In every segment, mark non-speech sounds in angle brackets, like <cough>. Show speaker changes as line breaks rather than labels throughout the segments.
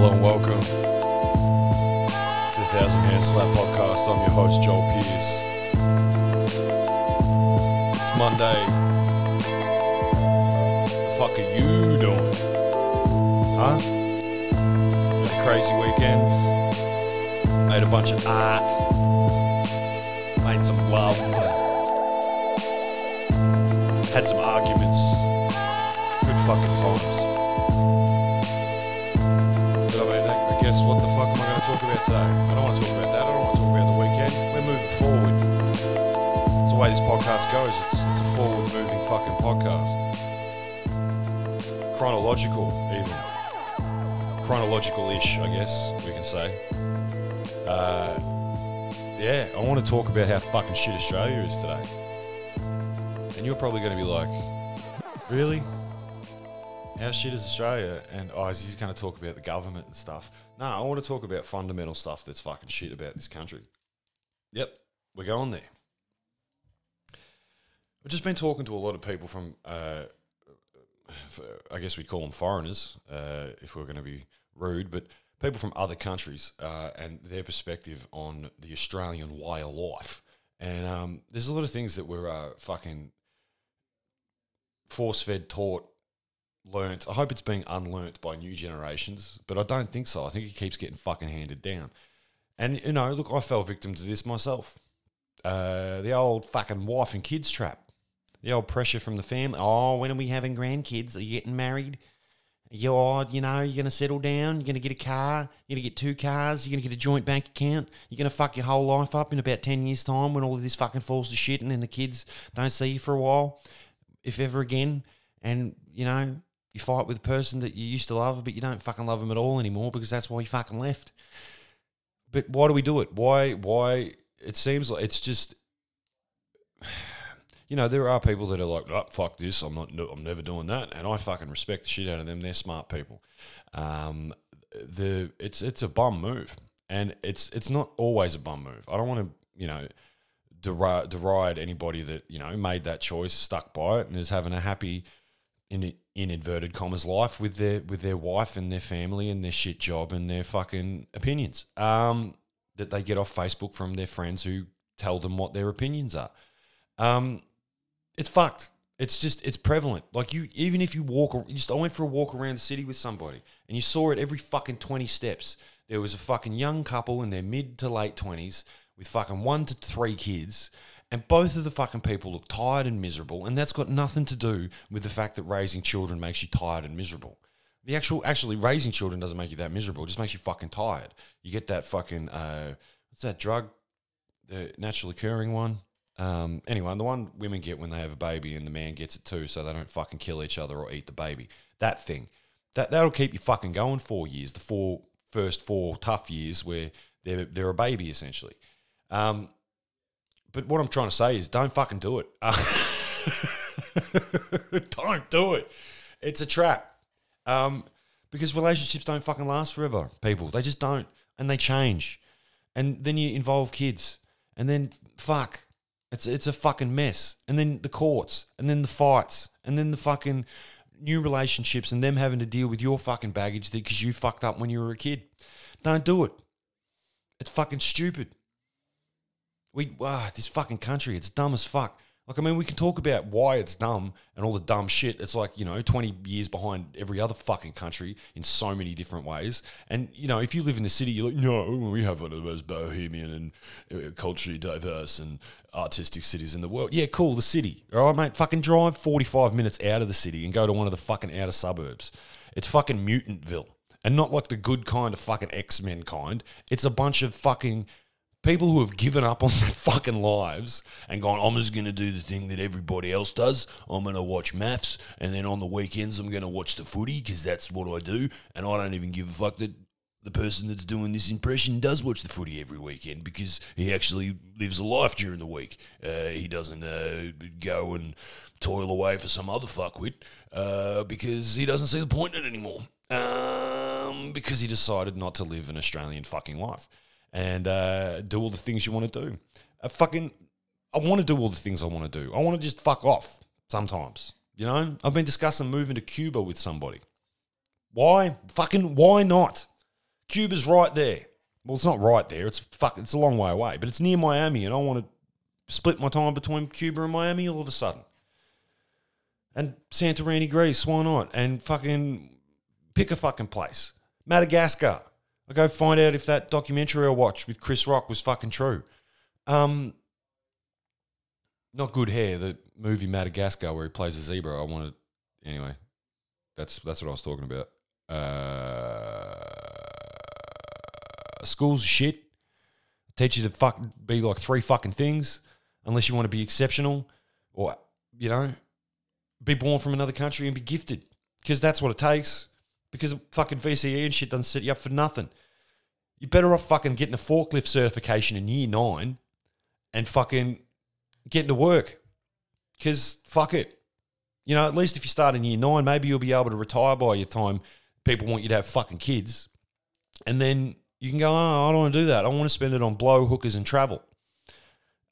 Hello and welcome to the Thousand Hand Slap Podcast. I'm your host, Joel Pierce. It's Monday. The fuck are you doing? Huh? Had a crazy weekend. Made a bunch of art. Made some love. Had some arguments. Good fucking times. Today? I don't want to talk about that. I don't want to talk about the weekend. We're moving forward. It's the way this podcast goes. It's, it's a forward moving fucking podcast. Chronological, even. Chronological ish, I guess we can say. Uh, yeah, I want to talk about how fucking shit Australia is today. And you're probably going to be like, really? How shit is Australia? And oh, he's going to talk about the government and stuff. No, I want to talk about fundamental stuff that's fucking shit about this country. Yep, we're going there. I've just been talking to a lot of people from, uh, I guess we'd call them foreigners, uh, if we're going to be rude, but people from other countries uh, and their perspective on the Australian way of life. And um, there's a lot of things that we're uh, fucking force fed, taught, learnt. I hope it's being unlearnt by new generations, but I don't think so. I think it keeps getting fucking handed down. And you know, look, I fell victim to this myself. Uh, the old fucking wife and kids trap. The old pressure from the family. Oh, when are we having grandkids? Are you getting married? You're, you know, you're going to settle down. You're going to get a car. You're going to get two cars. You're going to get a joint bank account. You're going to fuck your whole life up in about 10 years' time when all of this fucking falls to shit and then the kids don't see you for a while, if ever again. And, you know, you fight with a person that you used to love, but you don't fucking love them at all anymore because that's why you fucking left. But why do we do it? Why? Why? It seems like it's just, <sighs> you know, there are people that are like, oh, fuck this, I'm not, I'm never doing that, and I fucking respect the shit out of them. They're smart people. Um, the it's it's a bum move, and it's it's not always a bum move. I don't want to, you know, deride, deride anybody that you know made that choice, stuck by it, and is having a happy in in inverted commas life with their with their wife and their family and their shit job and their fucking opinions um, that they get off Facebook from their friends who tell them what their opinions are. Um, it's fucked. It's just it's prevalent. Like you, even if you walk, you just I went for a walk around the city with somebody, and you saw it every fucking twenty steps. There was a fucking young couple in their mid to late twenties with fucking one to three kids, and both of the fucking people look tired and miserable, and that's got nothing to do with the fact that raising children makes you tired and miserable. The actual, actually, raising children doesn't make you that miserable. It just makes you fucking tired. You get that fucking, uh, what's that drug? The natural occurring one. Um, anyway, the one women get when they have a baby and the man gets it too, so they don't fucking kill each other or eat the baby. That thing. That, that'll keep you fucking going four years, the four first four tough years where they're, they're a baby, essentially. Um, but what I'm trying to say is don't fucking do it. <laughs> don't do it. It's a trap. Um, because relationships don't fucking last forever, people. They just don't. And they change. And then you involve kids. And then fuck. It's it's a fucking mess. And then the courts. And then the fights. And then the fucking new relationships and them having to deal with your fucking baggage because you fucked up when you were a kid. Don't do it. It's fucking stupid. We ah, this fucking country, it's dumb as fuck. Like, I mean, we can talk about why it's dumb and all the dumb shit. It's like, you know, 20 years behind every other fucking country in so many different ways. And, you know, if you live in the city, you're like, no, we have one of the most bohemian and uh, culturally diverse and artistic cities in the world. Yeah, cool, the city. All right, mate, fucking drive 45 minutes out of the city and go to one of the fucking outer suburbs. It's fucking Mutantville. And not like the good kind of fucking X Men kind. It's a bunch of fucking people who have given up on <laughs> their fucking lives and gone, I'm just going to do the thing that everybody else does. I'm going to watch MAFS, and then on the weekends, I'm going to watch the footy because that's what I do. And I don't even give a fuck that the person that's doing this impression does watch the footy every weekend because he actually lives a life during the week. Uh, he doesn't uh, go and toil away for some other fuckwit uh, because he doesn't see the point in it anymore. Um, because he decided not to live an Australian fucking life and uh, do all the things you want to do. I fucking, I want to do all the things I want to do. I want to just fuck off sometimes. You know, I've been discussing moving to Cuba with somebody. Why? Fucking why not? Cuba's right there. Well, it's not right there. It's fuck. It's a long way away, but it's near Miami, and I want to split my time between Cuba and Miami all of a sudden. And Santorini, Greece, why not? And fucking pick a fucking place. Madagascar. I go find out if that documentary I watched with Chris Rock was fucking true. Um, not good hair. The movie Madagascar where he plays a zebra. I wanted anyway. That's that's what I was talking about. Uh, school's shit. Teach you to fuck be like three fucking things, unless you want to be exceptional, or you know, be born from another country and be gifted, because that's what it takes. Because fucking VCE and shit doesn't set you up for nothing. You're better off fucking getting a forklift certification in year nine, and fucking getting to work. Because fuck it, you know, at least if you start in year nine, maybe you'll be able to retire by your time people want you to have fucking kids. And then you can go, oh, I don't want to do that. I want to spend it on blow, hookers, and travel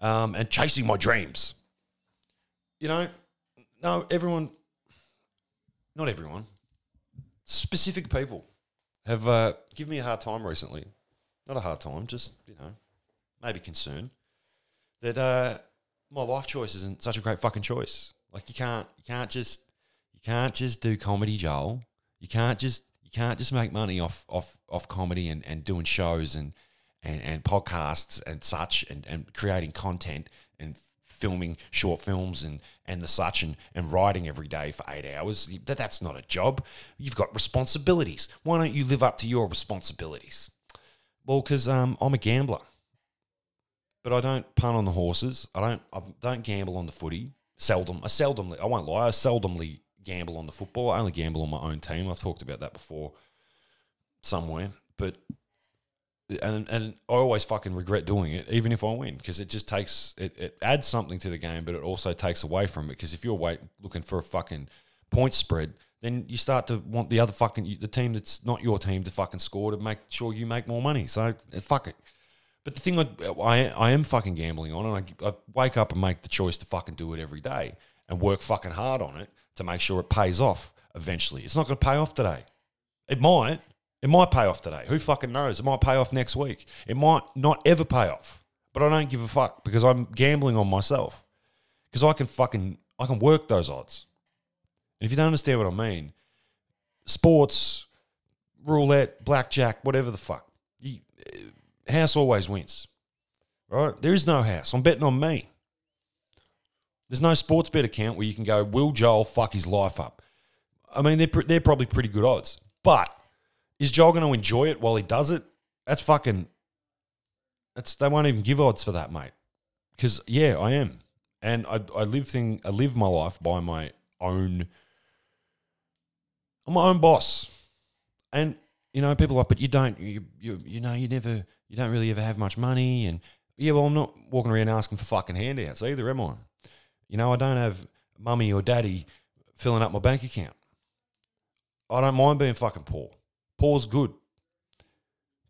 um, and chasing my dreams. You know, no, everyone, not everyone, specific people have uh, given me a hard time recently. Not a hard time, just, you know, maybe concern that uh, my life choice isn't such a great fucking choice. Like you can't you can't just you can't just do comedy, Joel. You can't just you can't just make money off off off comedy and, and doing shows and, and and podcasts and such and, and creating content and filming short films and and the such and, and writing every day for eight hours. That that's not a job. You've got responsibilities. Why don't you live up to your responsibilities? Well, because um, I'm a gambler but I don't punt on the horses. I don't. I don't gamble on the footy. Seldom. I seldomly. I won't lie. I seldomly gamble on the football. I only gamble on my own team. I've talked about that before somewhere. But and and I always fucking regret doing it, even if I win, because it just takes it, it adds something to the game, but it also takes away from it. Because if you're wait looking for a fucking point spread, then you start to want the other fucking the team that's not your team to fucking score to make sure you make more money. So eh, fuck it. But the thing I, I, I am fucking gambling on, and I, I wake up and make the choice to fucking do it every day and work fucking hard on it to make sure it pays off eventually. It's not going to pay off today. It might. It might pay off today. Who fucking knows? It might pay off next week. It might not ever pay off. But I don't give a fuck because I'm gambling on myself. Because I can fucking I can work those odds. And if you don't understand what I mean, sports, roulette, blackjack, whatever the fuck. You, eh, house always wins. Right? There is no house. I'm betting on me. There's no sports bet account where you can go, will Joel fuck his life up? I mean, they're, they're probably pretty good odds. But is Joel going to enjoy it while he does it? That's fucking. That's they won't even give odds for that, mate. Because yeah, I am, and I I live thing I live my life by my own. I'm my own boss, and you know people are like, but you don't you you you know you never you don't really ever have much money. And yeah, well, I'm not walking around asking for fucking handouts either, am I? You know, I don't have mummy or daddy filling up my bank account. I don't mind being fucking poor. Poor's good.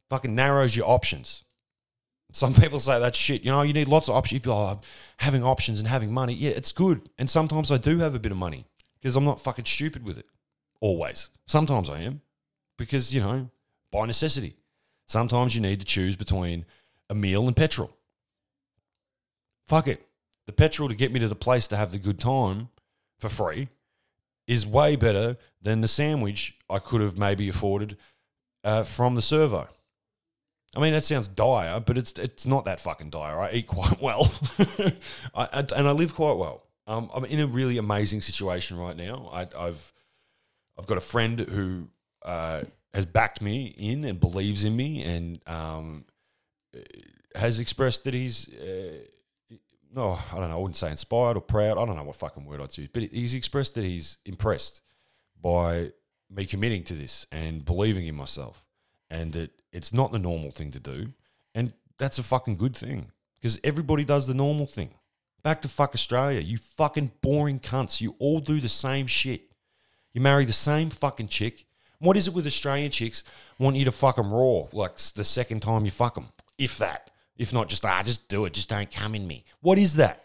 Fucking narrows your options. Some people say that's shit. You know, you need lots of options. If you're oh, having options and having money, yeah, it's good. And sometimes I do have a bit of money because I'm not fucking stupid with it. Always. Sometimes I am because, you know, by necessity. Sometimes you need to choose between a meal and petrol. Fuck it. The petrol to get me to the place to have the good time for free is way better than the sandwich I could have maybe afforded uh, from the servo. I mean, that sounds dire, but it's it's not that fucking dire. I eat <laughs> quite well, I, and I live quite well. Um, I'm in a really amazing situation right now. I, have I've got a friend who uh, has backed me in and believes in me and um, has expressed that he's uh, no, I don't know, I wouldn't say inspired or proud. I don't know what fucking word I'd use, but he's expressed that he's impressed by me committing to this and believing in myself, and that it's not the normal thing to do, and that's a fucking good thing because everybody does the normal thing. Back to fuck Australia, you fucking boring cunts. You all do the same shit. You marry the same fucking chick. What is it with Australian chicks want you to fuck them raw like the second time you fuck them? If that. If not, just, ah, just do it. Just don't come in me. What is that?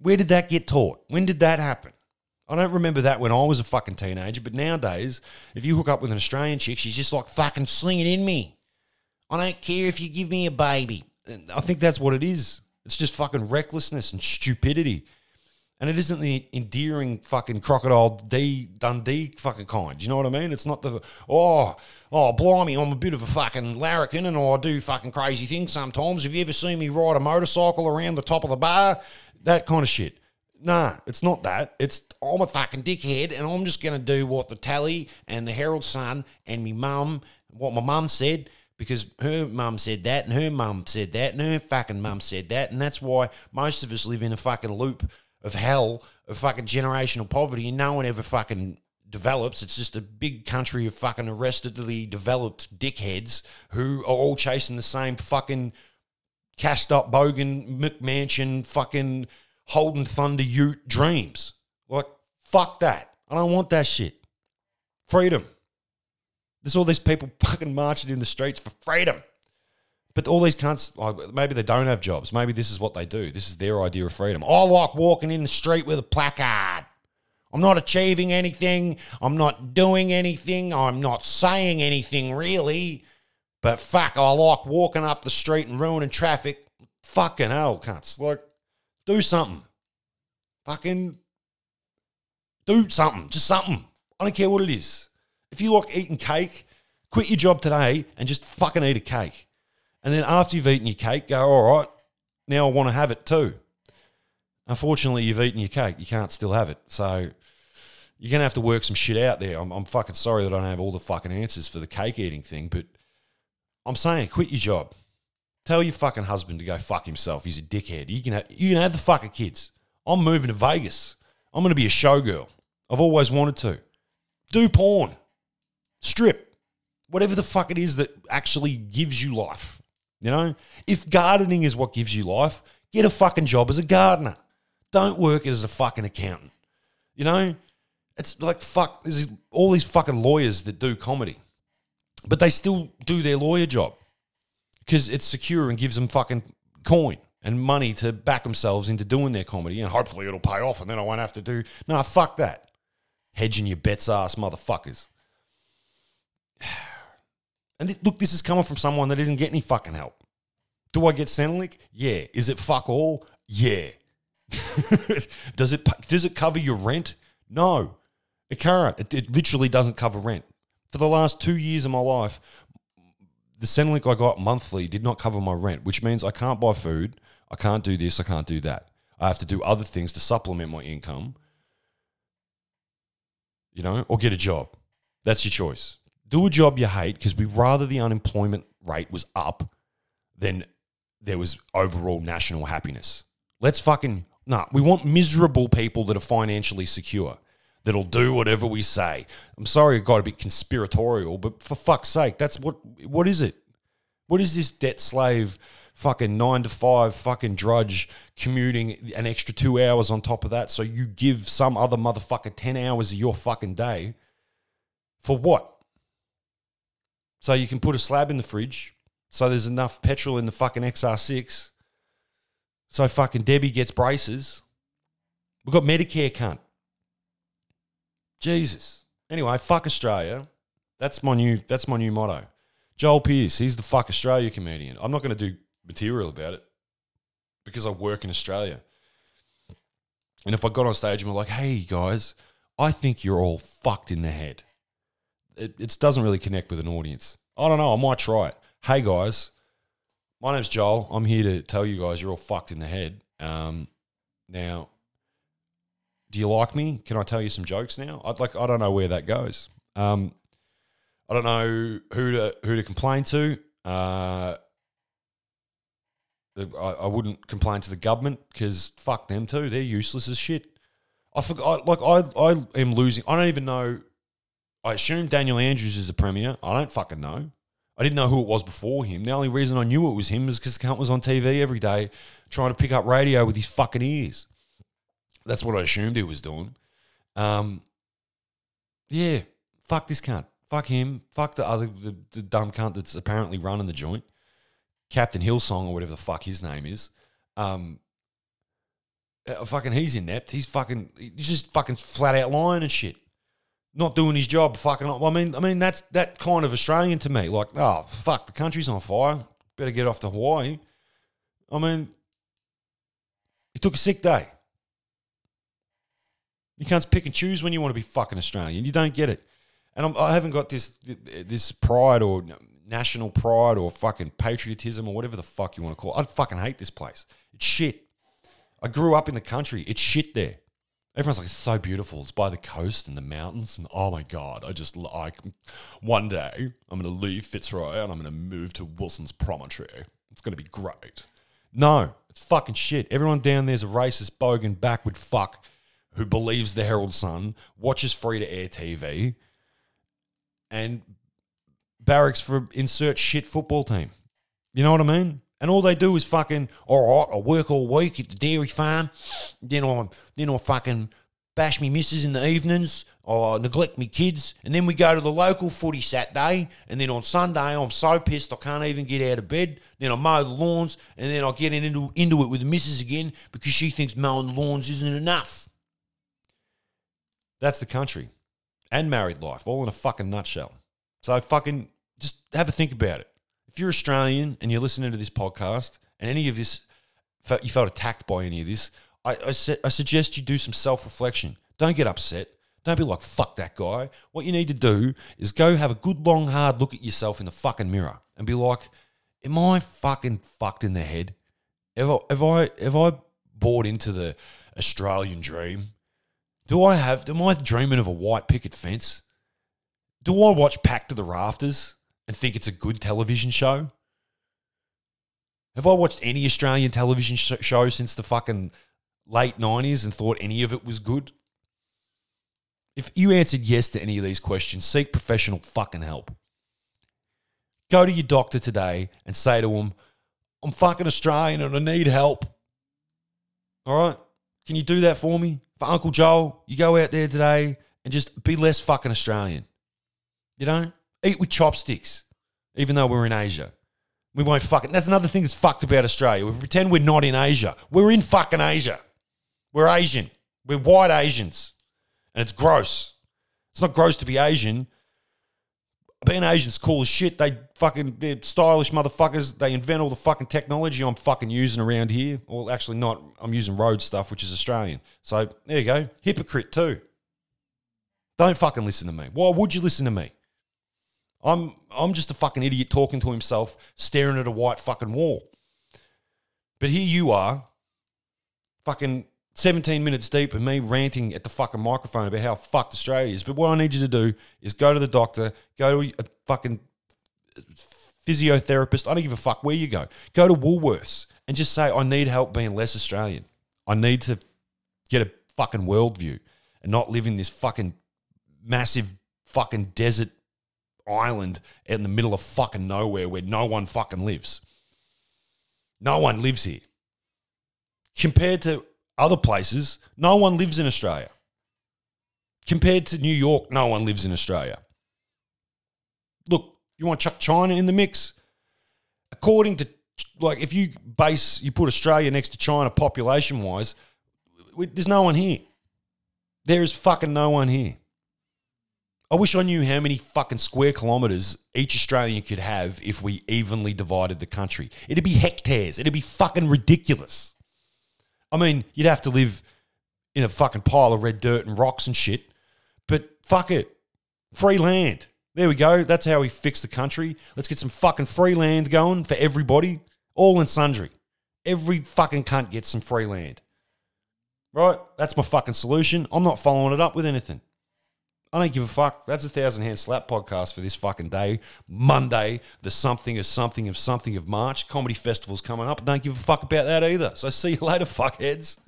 Where did that get taught? When did that happen? I don't remember that when I was a fucking teenager, but nowadays, if you hook up with an Australian chick, she's just like fucking slinging in me. I don't care if you give me a baby. I think that's what it is. It's just fucking recklessness and stupidity. And it isn't the endearing fucking crocodile D Dundee fucking kind. You know what I mean? It's not the oh oh blimey, I'm a bit of a fucking larrikin and I do fucking crazy things sometimes. Have you ever seen me ride a motorcycle around the top of the bar? That kind of shit. Nah, it's not that. It's I'm a fucking dickhead and I'm just gonna do what the tally and the Herald Sun and me mum, what my mum said, because her mum said that and her mum said that and her fucking mum said that, and that's why most of us live in a fucking loop of hell of fucking generational poverty and no one ever fucking develops. It's just a big country of fucking arrestedly developed dickheads who are all chasing the same fucking cast up bogan McMansion fucking Holden Thunder Ute dreams. Like, fuck that. I don't want that shit. Freedom. There's all these people fucking marching in the streets for freedom. But all these cunts, like, maybe they don't have jobs. Maybe this is what they do. This is their idea of freedom. I like walking in the street with a placard. I'm not achieving anything. I'm not doing anything. I'm not saying anything really. But fuck, I like walking up the street and ruining traffic. Fucking hell, cunts. Like, do something. Fucking do something. Just something. I don't care what it is. If you like eating cake, quit your job today and just fucking eat a cake. And then after you've eaten your cake, go, all right, now I want to have it too. Unfortunately, you've eaten your cake. You can't still have it. So you're going to have to work some shit out there. I'm, I'm fucking sorry that I don't have all the fucking answers for the cake eating thing, but I'm saying quit your job. Tell your fucking husband to go fuck himself. He's a dickhead. You can have, you can have the fucking kids. I'm moving to Vegas. I'm going to be a showgirl. I've always wanted to. Do porn. Strip. Whatever the fuck it is that actually gives you life. You know? If gardening is what gives you life, get a fucking job as a gardener. Don't work as a fucking accountant. You know? It's like fuck, there's all these fucking lawyers that do comedy. But they still do their lawyer job because it's secure and gives them fucking coin and money to back themselves into doing their comedy, and hopefully it'll pay off, and then I won't have to do. Nah, fuck that. Hedging your bets, ass motherfuckers. <sighs> And it, look, this is coming from someone that isn't getting any fucking help. Do I get Centrelink? Yeah. Is it fuck all? Yeah. <laughs> does it does it cover your rent? No, it can't. It, it literally doesn't cover rent. For the last two years of my life, the Centrelink I got monthly did not cover my rent, which means I can't buy food, I can't do this, I can't do that. I have to do other things to supplement my income, you know, or get a job. That's your choice. Do a job you hate because we'd rather the unemployment rate was up than there was overall national happiness. Let's fucking nah. We want miserable people that are financially secure that'll do whatever we say. I'm sorry, I got a bit conspiratorial, but for fuck's sake, that's what. What is it? What is this debt slave? Fucking nine to five, fucking drudge commuting an extra two hours on top of that. So you give some other motherfucker 10 hours of your fucking day for what? So you can put a slab in the fridge. So there's enough petrol in the fucking XR6. So fucking Debbie gets braces. We've got Medicare cunt. Jesus. Anyway, fuck Australia. That's my new that's my new motto. Joel Pearce, he's the fuck Australia comedian. I'm not going to do material about it because I work in Australia. And if I got on stage and were like, hey guys, I think you're all fucked in the head. It, it doesn't really connect with an audience. I don't know. I might try it. Hey guys, my name's Joel. I'm here to tell you guys you're all fucked in the head. Um, now, do you like me? Can I tell you some jokes now? I'd like. I don't know where that goes. Um, I don't know who to who to complain to. Uh, I, I wouldn't complain to the government because fuck them too. They're useless as shit. I forgot. Like I, I am losing. I don't even know. I assume Daniel Andrews is the premier. I don't fucking know. I didn't know who it was before him. The only reason I knew it was him is because the cunt was on TV every day trying to pick up radio with his fucking ears. That's what I assumed he was doing. Um, yeah, fuck this cunt. Fuck him. Fuck the other the, the dumb cunt that's apparently running the joint. Captain Hillsong or whatever the fuck his name is. Um, uh, fucking he's inept. He's fucking he's just fucking flat out lying and shit. Not doing his job, fucking. I mean, I mean that's that kind of Australian to me. Like, oh fuck, the country's on fire. Better get off to Hawaii. I mean, he took a sick day. You can't pick and choose when you want to be fucking Australian. You don't get it. And I'm, I have not got this this pride or national pride or fucking patriotism or whatever the fuck you want to call it. I fucking hate this place. It's shit. I grew up in the country. It's shit there. Everyone's like, it's so beautiful. It's by the coast and the mountains. And oh my God, I just like one day I'm going to leave Fitzroy and I'm going to move to Wilson's Promontory. It's going to be great. No, it's fucking shit. Everyone down there's a racist, bogan, backward fuck who believes the Herald Sun, watches free to air TV, and barracks for insert shit football team. You know what I mean? And all they do is fucking, all right, I work all week at the dairy farm, then I then I fucking bash me missus in the evenings, I neglect me kids, and then we go to the local footy Saturday, and then on Sunday I'm so pissed I can't even get out of bed. Then I mow the lawns, and then I get into into it with the missus again because she thinks mowing the lawns isn't enough. That's the country and married life, all in a fucking nutshell. So fucking just have a think about it. If you're Australian and you're listening to this podcast and any of this, you felt attacked by any of this, I, I, I suggest you do some self reflection. Don't get upset. Don't be like, fuck that guy. What you need to do is go have a good, long, hard look at yourself in the fucking mirror and be like, am I fucking fucked in the head? Have I, have I, have I bought into the Australian dream? Do I have, am I dreaming of a white picket fence? Do I watch Packed to the Rafters and think it's a good television show? Have I watched any Australian television sh- show since the fucking late 90s and thought any of it was good? If you answered yes to any of these questions, seek professional fucking help. Go to your doctor today and say to him, I'm fucking Australian and I need help. All right? Can you do that for me? For Uncle Joel, you go out there today and just be less fucking Australian. You know, eat with chopsticks, even though we're in Asia. We won't fucking. That's another thing that's fucked about Australia. We pretend we're not in Asia. We're in fucking Asia. We're Asian. We're white Asians, and it's gross. It's not gross to be Asian. Being Asian's cool as shit. They fucking they're stylish motherfuckers. They invent all the fucking technology I'm fucking using around here. Well, actually not. I'm using Rode stuff, which is Australian. So there you go. Hypocrite too. Don't fucking listen to me. Why would you listen to me? I'm I'm just a fucking idiot talking to himself, staring at a white fucking wall. But here you are, fucking 17 minutes deep and me ranting at the fucking microphone about how fucked Australia is. But what I need you to do is go to the doctor, go to a fucking physiotherapist. I don't give a fuck where you go. Go to Woolworths and just say, I need help being less Australian. I need to get a fucking worldview and not live in this fucking massive fucking desert island in the middle of fucking nowhere where no one fucking lives. No one lives here. Compared to other places, no one lives in Australia. Compared to New York, no one lives in Australia. Look, you want to chuck China in the mix? According to, like, if you base, you put Australia next to China population wise, there's no one here. There is fucking no one here. I wish I knew how many fucking square kilometers each Australian could have if we evenly divided the country. It'd be hectares. It'd be fucking ridiculous. I mean, you'd have to live in a fucking pile of red dirt and rocks and shit, but fuck it. Free land. There we go. That's how we fix the country. Let's get some fucking free land going for everybody, all in sundry. Every fucking cunt gets some free land. Right? That's my fucking solution. I'm not following it up with anything. I don't give a fuck. That's a thousand hand slap podcast for this fucking day. Monday, the something of something of something of March. Comedy festival's coming up. Don't give a fuck about that either. So see you later, fuckheads.